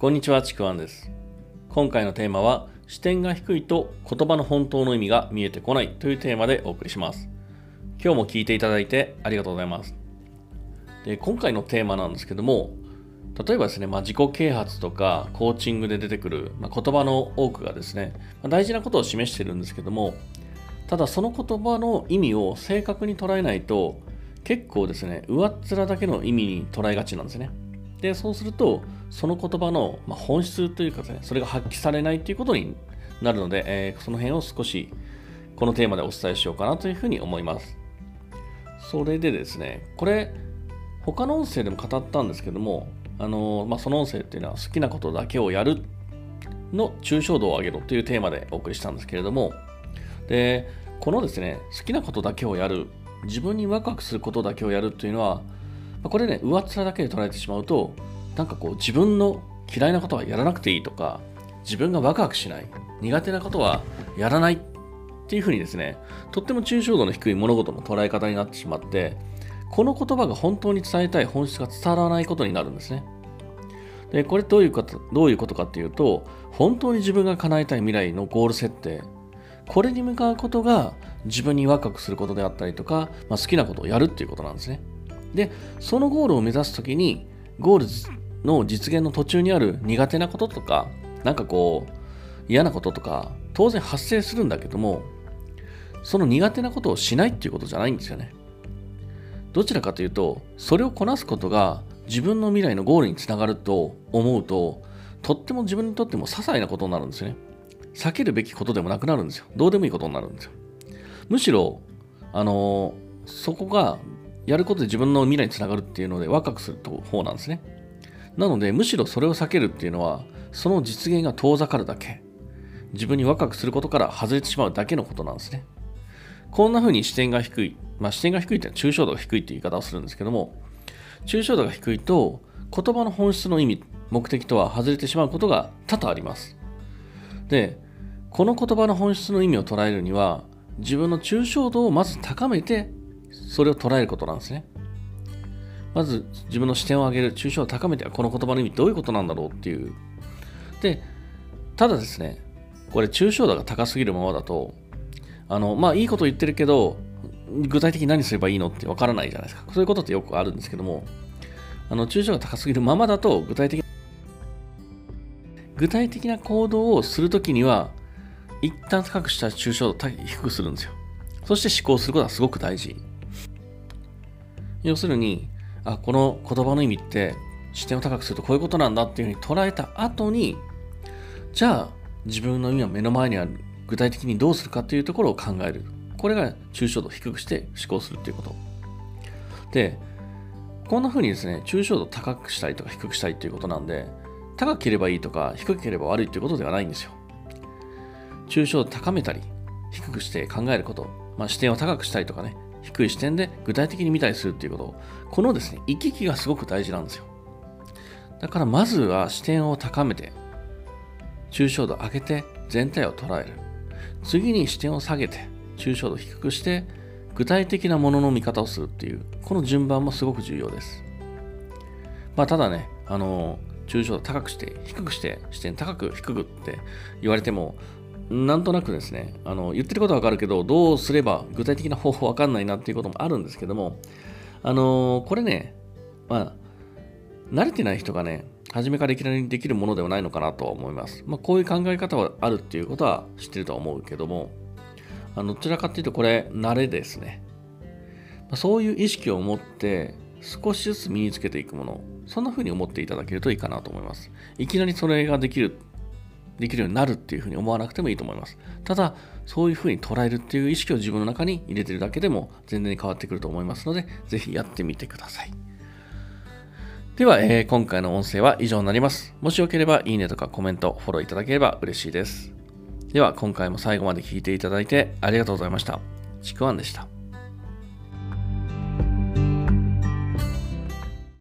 こんにちは、ちくわんです。今回のテーマは、視点が低いと言葉の本当の意味が見えてこないというテーマでお送りします。今日も聞いていただいてありがとうございます。で今回のテーマなんですけども、例えばですね、まあ、自己啓発とかコーチングで出てくる、まあ、言葉の多くがですね、まあ、大事なことを示してるんですけども、ただその言葉の意味を正確に捉えないと、結構ですね、上っ面だけの意味に捉えがちなんですね。で、そうすると、その言葉の本質というかですね、それが発揮されないということになるので、えーその辺を少しこのテーマでお伝えしようかなというふうに思います。それでですね、これ、他の音声でも語ったんですけども、あのまあ、その音声っていうのは好きなことだけをやるの抽象度を上げろというテーマでお送りしたんですけれども、で、このですね、好きなことだけをやる、自分にワクワクすることだけをやるっていうのは、これね、上っ面だけで捉えてしまうと、なんかこう自分の嫌いなことはやらなくていいとか、自分がワクワクしない、苦手なことはやらないっていうふうにですね、とっても抽象度の低い物事の捉え方になってしまって、この言葉が本当に伝えたい本質が伝わらないことになるんですね。で、これどういうことどういうことかっていうと、本当に自分が叶えたい未来のゴール設定、これに向かうことが自分にワクワクすることであったりとか、まあ、好きなことをやるっていうことなんですね。で、そのゴールを目指すときに、ゴールの実現の途中にある苦手なこととか、なんかこう、嫌なこととか、当然発生するんだけども、その苦手なことをしないっていうことじゃないんですよね。どちらかというと、それをこなすことが自分の未来のゴールにつながると思うと、とっても自分にとっても些細なことになるんですよね。避けるべきことでもなくなるんですよ。どうでもいいことになるんですよ。むしろ、あのそこがやることで自分の未来につながるっていうのでワクワクする方なんですね。なので、むしろそれを避けるっていうのは、その実現が遠ざかるだけ。自分にワクワクすることから外れてしまうだけのことなんですね。こんな風に視点が低い。まあ視点が低いっていうのは抽象度が低いっていう言い方をするんですけども、抽象度が低いと言葉の本質の意味、目的とは外れてしまうことが多々あります。で、この言葉の本質の意味を捉えるには、自分の抽象度をまず高めて、それを捉えることなんですね。まず自分の視点を上げる、抽象を高めて、この言葉の意味どういうことなんだろうっていう。で、ただですね、これ抽象度が高すぎるままだと、あの、まあいいこと言ってるけど、具体的に何すればいいのってわからないじゃないですか。そういうことってよくあるんですけども、あの、抽象が高すぎるままだと、具体的具体的な行動をするときには、一旦高くした抽象度を低くするんですよ。そして思考することはすごく大事。要するに、あ、この言葉の意味って視点を高くするとこういうことなんだっていうふうに捉えた後に、じゃあ自分の今目の前にある具体的にどうするかというところを考える。これが抽象度を低くして思考するっていうこと。で、こんな風にですね、抽象度を高くしたいとか低くしたいっていうことなんで、高ければいいとか低ければ悪いっていうことではないんですよ。抽象度を高めたり、低くして考えること、まあ、視点を高くしたりとかね、低い視点で具体的に見たりするっていうこと、このですね、行き来がすごく大事なんですよ。だからまずは視点を高めて、抽象度を上げて全体を捉える。次に視点を下げて、抽象度を低くして、具体的なものの見方をするっていう、この順番もすごく重要です。まあ、ただね、あの、抽象度高くして、低くして、視点高く、低くって言われても、なんとなくですね、あの言ってることはわかるけど、どうすれば具体的な方法わかんないなっていうこともあるんですけども、あのこれね、まあ、慣れてない人がね、初めからいきなりできるものではないのかなとは思います。まあ、こういう考え方はあるっていうことは知ってるとは思うけども、あのどちらかっていうとこれ、慣れですね。まあ、そういう意識を持って、少しずつ身につけていくもの、そんな風に思っていただけるといいかなと思います。いきなりそれができるできるようになるっていうふうに思わなくてもいいと思います。ただ、そういうふうに捉えるっていう意識を自分の中に入れてるだけでも全然変わってくると思いますので、ぜひやってみてください。では、えー今回の音声は以上になります。もしよければ、いいねとかコメント、フォローいただければ嬉しいです。では、今回も最後まで聞いていただいてありがとうございました。ちくわんでした。